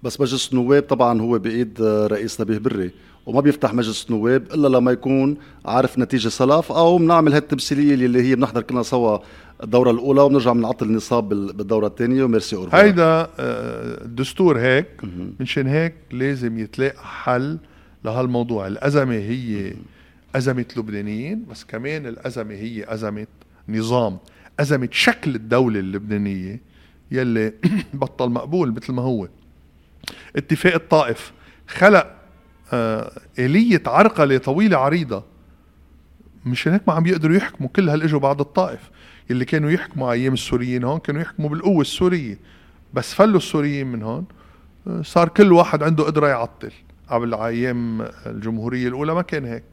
بس مجلس النواب طبعا هو بإيد رئيس نبيه بري وما بيفتح مجلس النواب إلا لما يكون عارف نتيجة سلف أو بنعمل هالتمثيلية اللي هي بنحضر كلنا سوا الدورة الأولى وبنرجع بنعطي النصاب بالدورة الثانية و merci au revoir هيدا الدستور آه، هيك منشان هيك لازم يتلاقى حل لهالموضوع. الأزمة هي أزمة لبنانيين بس كمان الأزمة هي أزمة نظام. أزمة شكل الدولة اللبنانية يلي [coughs] بطل مقبول مثل ما هو. اتفاق الطائف خلق آه آلية عرقلة طويلة عريضة. مشان هيك ما عم يقدروا يحكموا كل هالإجوا بعد الطائف. اللي كانوا يحكموا أيام السوريين هون كانوا يحكموا بالقوة السورية. بس فلوا السوريين من هون آه، صار كل واحد عنده قدرة يعطل. قبل أيام الجمهورية الأولى ما كان هيك.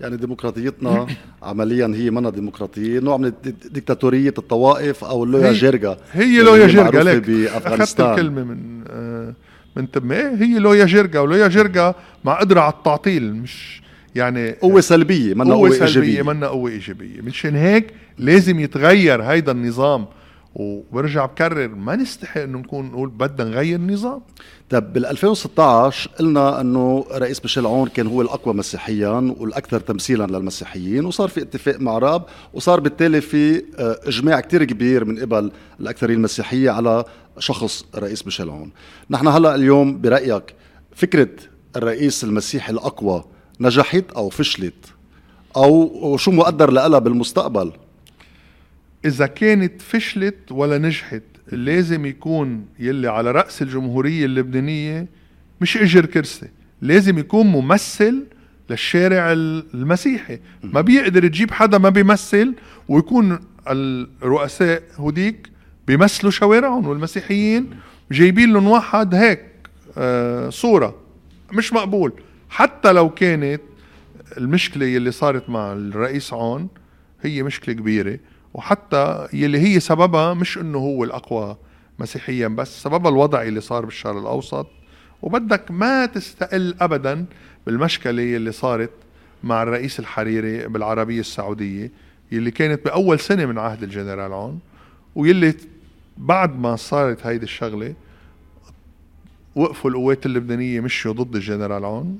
يعني ديمقراطيتنا [clears throat] عمليا هي منا ديمقراطية نوع من ديكتاتورية الطوائف أو اللويا جيرجا هي لويا جيرجا لك أخذت الكلمة من آه من تم إيه هي لويا جيرجا ولويا جيرجا مع قدرة على التعطيل مش يعني قوة سلبية منا قوة, قوة سلبية منا قوة إيجابية. مشان هيك لازم يتغير هيدا النظام. وبرجع بكرر ما نستحق إنه نكون نقول بدنا نغير النظام. طب بال 2016 قلنا إنه رئيس ميشيل عون كان هو الأقوى مسيحيا والأكثر تمثيلا للمسيحيين وصار في اتفاق مع راب وصار بالتالي في آه، إجماع كتير كبير من قبل الاكثريه المسيحية على شخص رئيس ميشيل عون. نحن هلأ اليوم برأيك فكرة الرئيس المسيحي الأقوى نجحت أو فشلت أو شو مقدر لها بالمستقبل؟ إذا كانت فشلت ولا نجحت لازم يكون يلي على رأس الجمهورية اللبنانية مش إجر كرسي لازم يكون ممثل للشارع المسيحي. ما بيقدر تجيب حدا ما بيمثل ويكون الرؤساء هوديك بيمثلوا شوارعهم والمسيحيين جايبين لهم واحد هيك آه صورة مش مقبول. حتى لو كانت المشكلة يلي صارت مع الرئيس عون هي مشكلة كبيرة وحتى يلي هي سببها مش إنه هو الأقوى مسيحيا بس سببها الوضعي اللي صار بالشرق الأوسط. وبدك ما تستقل ابدا بالمشكلة اللي صارت مع الرئيس الحريري بالعربية السعودية يلي كانت بأول سنة من عهد الجنرال عون ويلي بعد ما صارت هيدي الشغلة وقفوا القوات اللبنانية مشوا ضد الجنرال عون.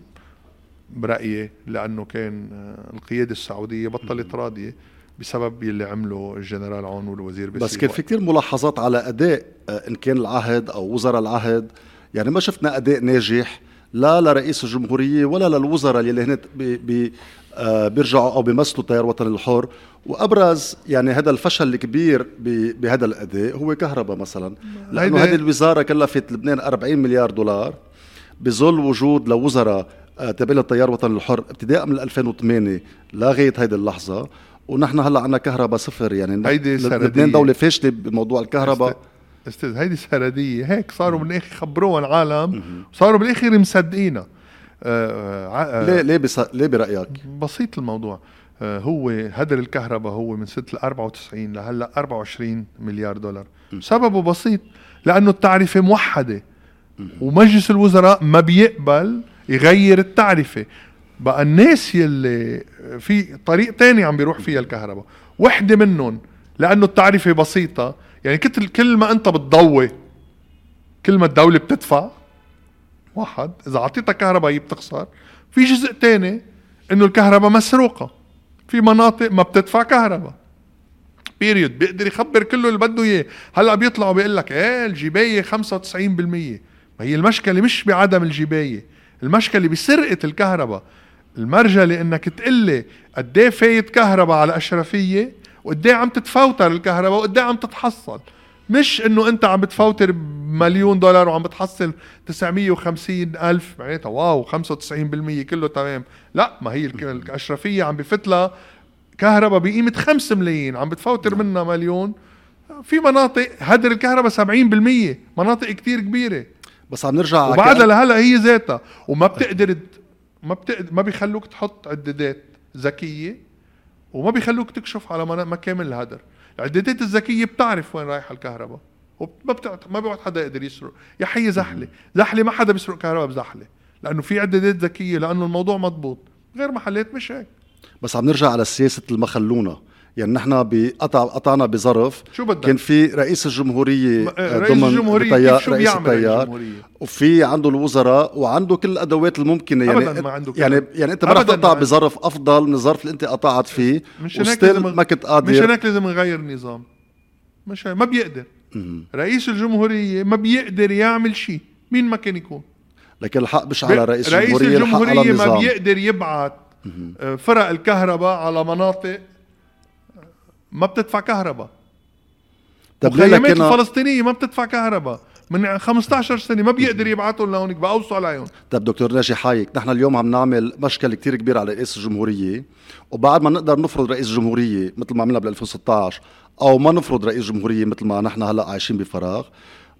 برأيي لأنه كان القيادة السعودية بطلت راضية بسبب يلي عمله الجنرال عون والوزير بس كان في كثير ملاحظات على أداء آه، إن كان العهد أو وزراء العهد. يعني ما شفنا أداء ناجح لا لرئيس الجمهورية ولا للوزراء اللي هن بي بي آه بيرجعوا أو بيمثلوا التيار الوطني الحر. وأبرز يعني هذا الفشل الكبير بهذا الأداء هو كهرباء مثلا. لأنه هذه الوزارة كلفت لبنان 40 مليار دولار بظل وجود لوزراء آه تابعين للتيار الوطني الحر ابتداء من 2008 لغايه هذه اللحظة. ونحن هلأ عندنا كهرباء صفر يعني هيدي لبنان دولة فاشلة بموضوع الكهرباء. أستاذ هيدي سرديه هيك صاروا بالاخر خبروها العالم. صاروا بالاخر مصدقينها. آه آه ليه ليه بص... ليه برأيك؟ بسيط الموضوع. آه هو هدر الكهرباء هو من سنه ال 94 لهلأ 24 مليار دولار. سببه بسيط لأنه التعرفة موحدة. ومجلس الوزراء ما بيقبل يغير التعرفة. بقى الناس يلي في طريق تاني عم بيروح فيها الكهرباء. وحدة منهم لأنه التعرفة بسيطة. يعني كل كل ما أنت بتضوي كل ما الدولة بتدفع واحد إذا اعطيتها كهرباء هي بتخسر. في جزء تاني إنه الكهرباء مسروقة. في مناطق ما بتدفع كهرباء. period بيقدر يخبر كله اللي بده إياه. هلأ بيطلعوا بيقول لك إيه الجبايه 95% ما هي المشكلة مش بعدم الجبايه المشكلة بسرقة الكهرباء المرجله انك تقلي قد إيه فايت كهرباء على أشرفية وقد إيه عم تتفوتر الكهرباء وقد إيه عم تتحصل. مش إنه أنت عم بتفوتر مليون دولار وعم بتحصل 950 ألف معناتها واو 95% كله تمام. لا ما هي الأشرفية عم بفت لها كهرباء بقيمة 5 ملايين عم بتفوتر منها مليون. في مناطق هدر الكهرباء 70% مناطق كتير كبيرة. بس عم نرجع وبعدها لهلا هي ذاتها وما بتقدر ما بتقدر ما بيخلوك تحط عدادات ذكية وما بيخلوك تكشف على مكامن الهدر. العدادات الذكية بتعرف وين رايحه الكهرباء وما بتعت... ما بيقعد حدا يقدر يسرق. يا حي زحلة. زحلة ما حدا بيسرق كهرباء بزحلة لأنه في عدادات ذكية لأنه الموضوع مضبوط. غير محلات مش هيك. بس عم نرجع على سياسة المخلونة. يعني نحن بقطع قطعنا بظرف. شو بدك؟ كان في رئيس الجمهورية آه، رئيس الجمهورية بطيار شو رئيس التيار. وفي عنده الوزراء وعنده كل الأدوات الممكنة. يعني أبداً ما عنده يعني يعني إنت ما رح تقطع بظرف أفضل من الظرف اللي إنت قطعت فيه مش هيك ما كنت قادر. مش هيك لازم نغير النظام. مش ما بيقدر. رئيس الجمهورية ما بيقدر يعمل شيء. مين ما كان يكون. لكن الحق مش على رئيس الجمهورية رئيس الجمهورية ما بيقدر يبعث آه، فرق الكهرباء على مناطق ما بتدفع كهرباء. طب الخيامات الفلسطينية ما بتدفع كهرباء. من 15 سنة ما بيقدر يبعثوا لهونيك بقوصوا عليهم. طب دكتور ناجي حايك نحن اليوم عم نعمل مشكل كتير كبير على رئيس الجمهورية وبعد ما نقدر نفرض رئيس الجمهورية مثل ما عملنا بال 2016 أو ما نفرض رئيس جمهوريه مثل ما نحن هلأ عايشين بفراغ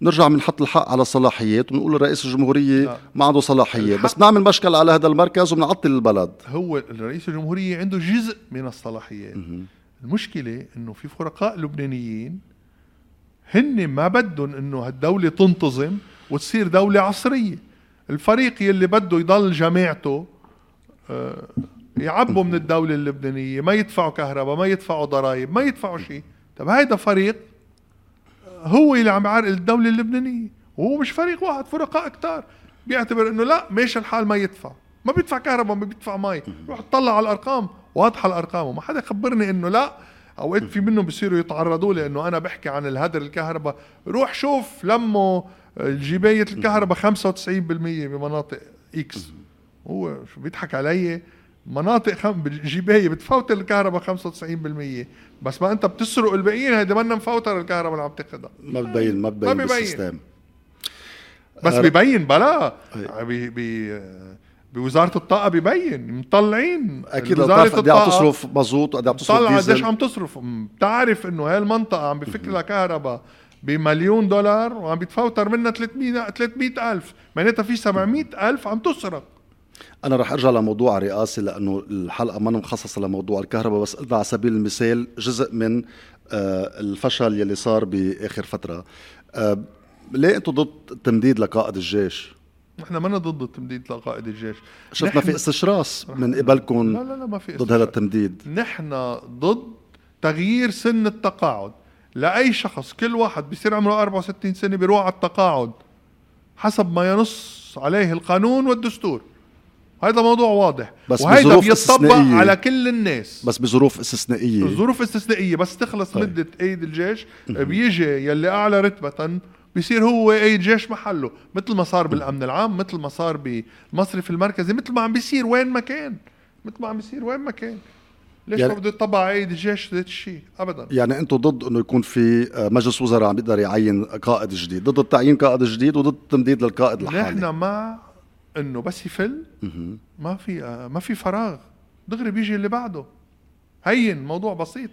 نرجع بنحط الحق على الصلاحيات ونقول لرئيس الجمهورية لا. ما عنده صلاحية بس نعمل مشكل على هذا المركز وبنعطل البلد. هو رئيس الجمهورية عنده جزء من الصلاحيات. المشكلة إنه في فرقاء لبنانيين هن ما بدهم إنه هالدولة تنتظم وتصير دولة عصرية. الفريق يلي بده يضل جماعته آه، يعبوا من الدولة اللبنانية ما يدفعوا كهرباء ما يدفعوا ضرائب ما يدفعوا شيء. طب هيدا فريق هو اللي عم يعرقل الدولة اللبنانية. وهو مش فريق واحد فرقاء كتار. بيعتبر إنه لا ماشي الحال ما يدفع. ما بيدفع كهرباء ما بيدفع مي روح تطلع على الأرقام. واضحة الأرقام وما حدا خبرني إنه لا اوقات في منهم بصيروا يتعرضوا لي إنه أنا بحكي عن الهدر الكهرباء. روح شوف لموا جباية الكهرباء 95% بمناطق X هو شو بيضحك علي؟ مناطق خم... جباية بتفوت الكهرباء 95% بس ما أنت بتسرق الباقيين هيدا منا مفوتر الكهرباء اللي عم تاخذها ما ببين, ما ببين. بالسيستم. بس ببين بلا. بي بي بوزارة الطاقة ببين مطلعين. أكيد وزارة قد عم تصرف مزبوط وقد عم تصرف طلع قديش عم تصرف. بتعرف إنه هاي المنطقة عم بفك لها كهرباء بمليون دولار وعم بيتفوتر منها 300 300 ألف. معناتها في 700 ألف عم تسرق. أنا رح أرجع لموضوع الرئاسة لأنه الحلقة ما مخصصة لموضوع الكهرباء بس قلنا على سبيل المثال جزء من آه، الفشل يلي صار بآخر فترة. آه، ليه أنتم ضد تمديد لقائد الجيش؟ نحن ما ضد التمديد لقائد الجيش. شفنا في استشراس من قبلكم لا لا لا ما في ضد هذا التمديد. نحن ضد تغيير سن التقاعد. لأي شخص كل واحد بيصير عمره 64 سنة بيروح على التقاعد حسب ما ينص عليه القانون والدستور. هذا موضوع واضح. بس وهذا بيطبق على كل الناس. بس بظروف استثنائية. ظروف استثنائية. بس تخلص طيب. مدة ايد الجيش بيجي يلي أعلى رتبة بيصير هو أي جيش محله مثل ما صار بالأمن العام مثل ما صار بالمصرف المركزي مثل ما عم بيصير وين ما كان مثل ما عم بيصير وين ما كان. ليش يعني ما بده يطبع عيد الجيش ذات الشيء؟ ابدا. يعني أنتم ضد إنه يكون في آه، مجلس وزراء عم بيقدر يعين قائد جديد ضد التعيين قائد جديد وضد التمديد للقائد الحالي؟ نحن مع إنه بس يفل ما في آه، ما في فراغ. دغري بيجي اللي بعده. هين موضوع بسيط.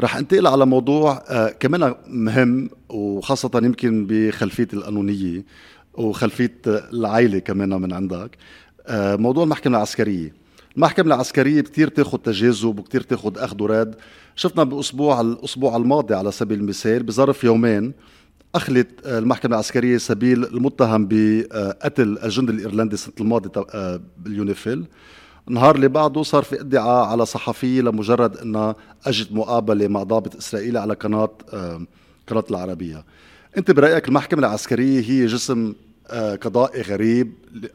رح انتقل على موضوع آه كمان مهم وخاصة يمكن بخلفية القانونية وخلفية العائلة كمان من عندك. آه موضوع المحكمة العسكرية. المحكمة العسكرية كتير تاخد تجاذب وكتير تاخد أخذ ورد. شفنا بأسبوع الأسبوع الماضي على سبيل المثال بظرف يومين أخلت آه، المحكمة العسكرية سبيل المتهم بقتل الجندي الإيرلندي السنة الماضية آه، باليونيفيل. النهار اللي بعده صار في ادعاء على صحفيه لمجرد انها اجت مقابلة مع ضابط إسرائيلي على قناة قناة العربية. أنت برأيك المحكمة العسكرية هي جسم آه، قضائي غريب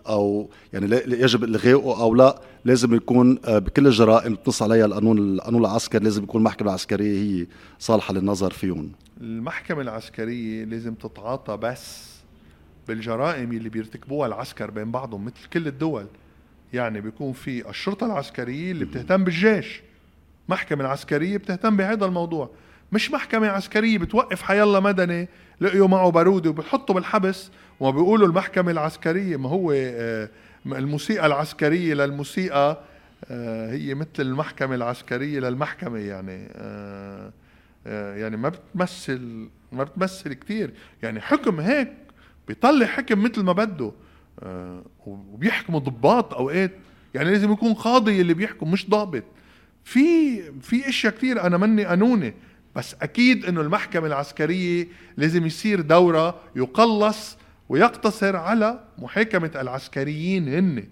أو يعني يجب الغائه أو لا؟ لازم يكون آه، بكل الجرائم تنص عليها القانون القانون العسكري لازم يكون المحكمة العسكرية هي صالحة للنظر فيهم. المحكمة العسكرية لازم تتعاطى بس بالجرائم اللي بيرتكبوها العسكر بين بعضهم مثل كل الدول. يعني بيكون في الشرطة العسكرية اللي بتهتم بالجيش. محكمة العسكريه بتهتم بهذا الموضوع. مش محكمة عسكرية بتوقف حيالله مدني لقيوا معه بارودة وبتحطه بالحبس وما بيقولوا المحكمة العسكرية ما هو آه، الموسيقى العسكرية للموسيقى آه، هي مثل المحكمة العسكرية للمحكمة يعني آه، يعني ما بتمثل ما بتمثل كثير يعني حكم هيك بيطلع حكم مثل ما بده. وبيحكموا ضباط أوقات. يعني لازم يكون قاضي اللي بيحكم مش ضابط. في في أشياء كثير أنا مني قانوني بس أكيد إنه المحكمة العسكرية لازم يصير دورها يقلص ويقتصر على محاكمة العسكريين هن.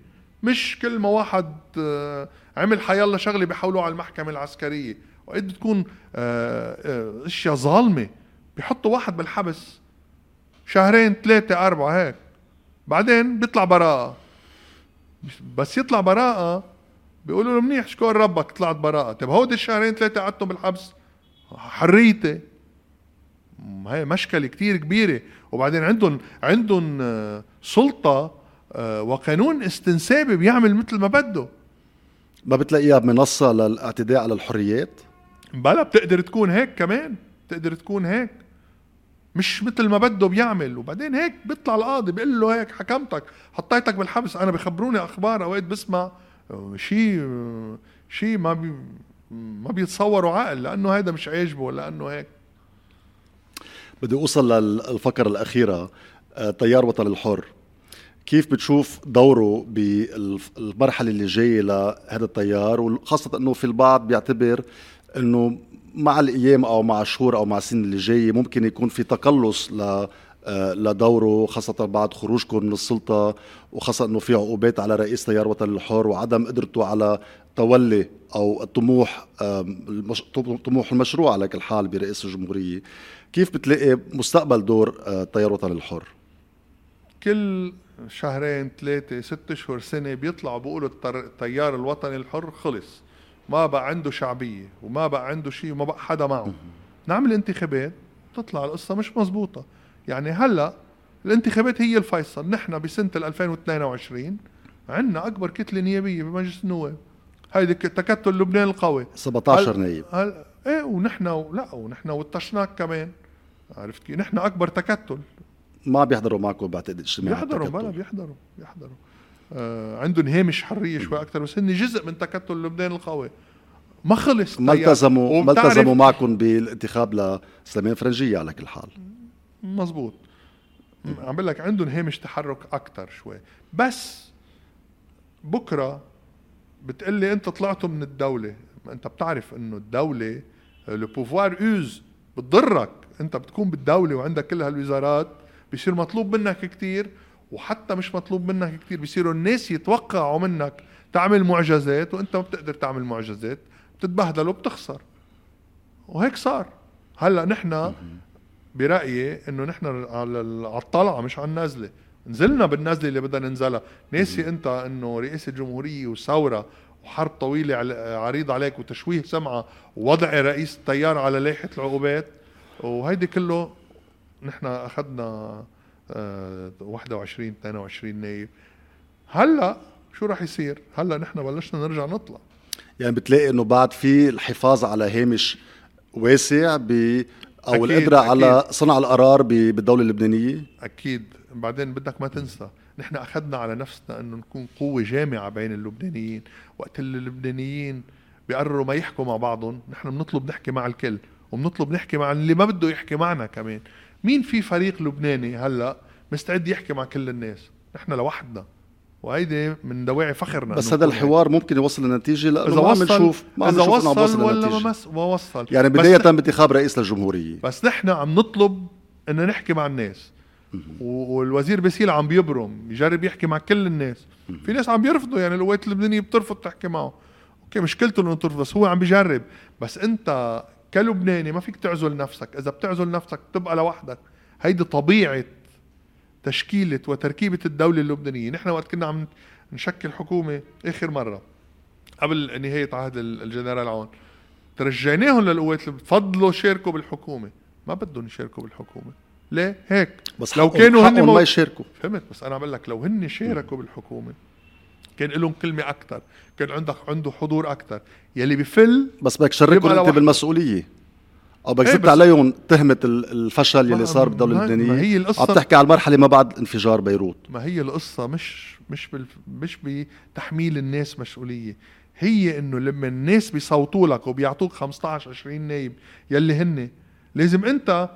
مش كل ما واحد آه، عمل حيالله شغلة بيحولوه على المحكمة العسكرية. وقت بتكون آه، آه، أشياء ظالمة بيحطوا واحد بالحبس. شهرين ثلاثة أربعة هيك. بعدين بيطلع براءة. بس يطلع براءة بيقولوا له منيح شكون ربك طلعت براءة. طيب هودي الشهرين ثلاثة قعدتم بالحبس؟ حريتي. هاي مشكلة كتير كبيرة. وبعدين عندهم عندهم آه، سلطة آه، وقانون استنسابي بيعمل مثل ما بده. ما بتلاقيها منصة للإعتداء على الحريات؟ بلا بتقدر تكون هيك كمان. بتقدر تكون هيك. مش مثل ما بده بيعمل. وبعدين هيك بيطلع القاضي بيقول له هيك حكمتك حطيتك بالحبس. أنا بخبروني أخبار أوقات بسمع شيء آه، شيء ما بي ما بيتصوروا عقل لأنه هذا مش عاجبه لأنه هيك. بدي أوصل للفقرة الأخيرة تيار آه، وطن الحر. كيف بتشوف دوره بالمرحله اللي جاية لهذا التيار؟ وخاصة إنه في البعض بيعتبر إنه مع الأيام أو مع الشهور أو مع السنين اللي جاية ممكن يكون في تقلص ل آه، لدوره خاصة بعد خروجكم من السلطة وخاصة إنه في عقوبات على رئيس تيار وطن الحر وعدم قدرته على تولي أو الطموح طموح المشروع على كل حال برئاسة الجمهورية كيف بتلاقي مستقبل دور آه، تيار وطن الحر؟ كل شهرين ثلاثة ست اشهر سنة بيطلعوا بيقولوا التيار الوطني الحر خلص ما بقى عنده شعبية وما بقى عنده شيء وما بقى حدا معه. نعمل انتخابات تطلع القصة مش مزبوطة يعني هلأ الانتخابات هي الفيصل. نحن بسنة 2022 عندنا أكبر كتلة نيابية بمجلس النواب. هيدي تكتل لبنان القوي. 17 نايب هل إيه ونحن لأ ونحن وطشناك كمان. عرفت كيف؟ نحن أكبر تكتل. ما بيحضروا معكم بعتقد اجتماع بيحضروا بلا بيحضروا بيحضروا. عندهم هامش حرية شوي أكثر بس هن جزء من تكتل لبنان القوي. ما خلص ما التزموا ما التزموا معكم بالانتخاب لسليمان فرنجية على كل حال. مزبوط عم بقول لك عندهم هامش تحرك أكثر شوي. بس بكرة بتقلي أنت طلعتوا من الدولة. أنت بتعرف إنه الدولة لو بوفوار اوز بتضرك. أنت بتكون بالدولة وعندك كل هالوزارات بصير مطلوب منك كتير. وحتى مش مطلوب منك كتير بصيروا الناس يتوقعوا منك تعمل معجزات وانت ما بتقدر تعمل معجزات بتتبهدل وبتخسر. وهيك صار. هلأ نحن برأيي إنه نحن على الطلعة مش على النازلة. نزلنا بالنزله اللي بدنا ننزلها. ناسي أنت إنه رئاسه جمهوريه وثورة وحرب طويلة عريض عليك وتشويه سمعة ووضع رئيس التيار على لائحة العقوبات. وهيدي كله نحن أخذنا 21 آه، 22 نايب. هلأ شو راح يصير؟ هلأ نحن بلشنا نرجع نطلع. يعني بتلاقي إنه بعد في الحفاظ على هامش واسع ب أو أكيد القدرة أكيد. على صنع القرار بالدولة اللبنانية؟ أكيد. بعدين بدك ما تنسى نحن أخذنا على نفسنا إنه نكون قوة جامعة بين اللبنانيين. وقت اللبنانيين بيقرروا ما يحكوا مع بعضهم نحن بنطلب نحكي مع الكل وبنطلب نحكي مع اللي ما بده يحكي معنا كمان. مين في فريق لبناني هلا مستعد يحكي مع كل الناس؟ نحن لوحدنا. وهيدي من دواعي فخرنا بس هذا الحوار ممكن يوصل لنتيجة لأنه إذا ما عم نشوف ما عم نشوف وصل, وصل ولا ما, ما وصل. يعني بداية بانتخاب رئيس للجمهورية. بس نحن عم نطلب إنه نحكي مع الناس. والوزير باسيل عم بيبرم يجرب يحكي مع كل الناس. في ناس عم بيرفضوا يعني القوات اللبنانيه بترفض تحكي معه. okay مشكلته إنه ترفض بس هو عم بيجرب. بس أنت كلبناني ما فيك تعزل نفسك. إذا بتعزل نفسك بتبقى لوحدك. هيدي طبيعة تشكيلة وتركيبة الدولة اللبنانية. نحن وقت كنا عم نشكل حكومة آخر مرة قبل نهاية عهد الجنرال عون. ترجعناهم للقوات اللي بفضلوا شاركوا بالحكومة. ما بدهم يشاركوا بالحكومة. ليه؟ هيك. بس لو كانوا هن ما يشاركوا. فهمت؟ بس أنا بقول لك لو هن شاركوا بالحكومة كان لهم كلمة أكثر كان عندك عنده حضور أكثر يلي بفل بس بدك تشاركهم أنت بالمسؤولية. أو بدك زدت عليهم تهمة الفشل يلي صار بالدولة اللبنانيه ما هي القصة عم تحكي على المرحلة ما بعد انفجار بيروت. ما هي القصة مش مش بال مش بتحميل الناس مسؤولية. هي إنه لما الناس بيصوتوا لك وبيعطوك 15 20 نايب يلي هن لازم انت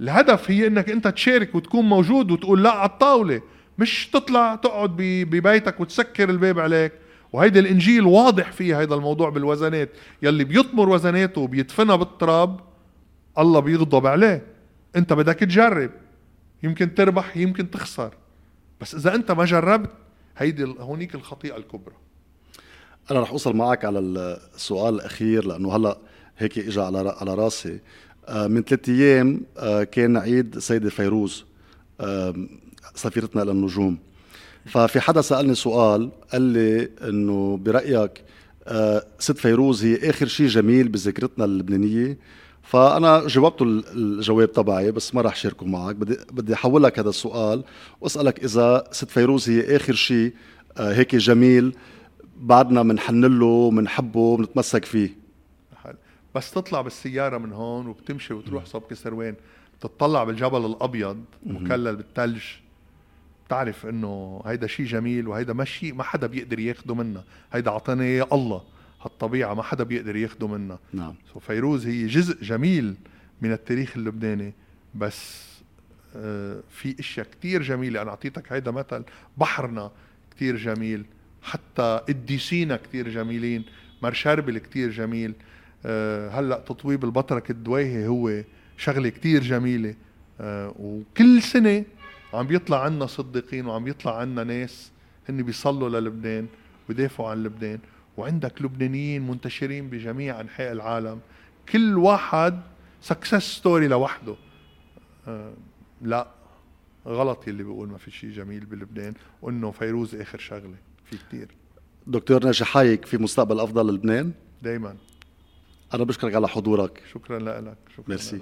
الهدف هي إنك أنت تشارك وتكون موجود وتقول لا على الطاولة. مش تطلع تقعد ببيتك وتسكر الباب عليك. وهيدا الإنجيل واضح فيه هيدا الموضوع بالوزنات. يلي بيطمر وزناته وبيدفنها بالتراب الله بيغضب عليه. أنت بدك تجرب. يمكن تربح يمكن تخسر. بس إذا أنت ما جربت هيدي هونيك الخطيئة الكبرى. أنا رح أوصل معك على السؤال الأخير لأنه هلأ هيك اجى على على راسي. آه، من ثلاث أيام آه، كان عيد سيده فيروز. سفيرتنا للنجوم. ففي حدا سألني سؤال قال لي إنه برأيك آه، ست فيروز هي آخر شيء جميل بذاكرتنا اللبنانية؟ فأنا جاوبت الجواب تبعي بس ما راح شاركه معك. بدي بدي أحول لك هذا السؤال وأسألك إذا ست فيروز هي آخر شيء هيك جميل بعدنا بنحن له وبنحبه وبنتمسك فيه بس تطلع بالسيارة من هون وبتمشي وتروح صوب كسروان بتطلع بالجبل الأبيض مكلل بالثلج بتعرف إنه هيدا شيء جميل وهيدا ما شيء ما حدا بيقدر ياخده منا هيدا عطانا إياه الله. هالطبيعة ما حدا بيقدر ياخده منا نعم. سو فيروز هي جزء جميل من التاريخ اللبناني بس آه في أشياء كتير جميلة. أنا أعطيتك هيدا مثل بحرنا كتير جميل حتى قديسينا كتير جميلين مرشربل كتير جميل أه هلأ تطويب البطرك الدويهي هو شغلة كتير جميلة أه وكل سنة عم بيطلع عنا قديسين وعم يطلع عنا ناس هن بيصلوا للبنان ويدافعوا عن لبنان. وعندك لبنانيين منتشرين بجميع أنحاء العالم. كل واحد success story لوحده. أه لا غلط يلي بيقول ما في شيء جميل بلبنان. وانه فيروز آخر شغلة في كثير دكتور ناجي حايك في مستقبل أفضل للبنان دائما أنا بشكرك على حضورك. شكرا لك شكرا ميرسي.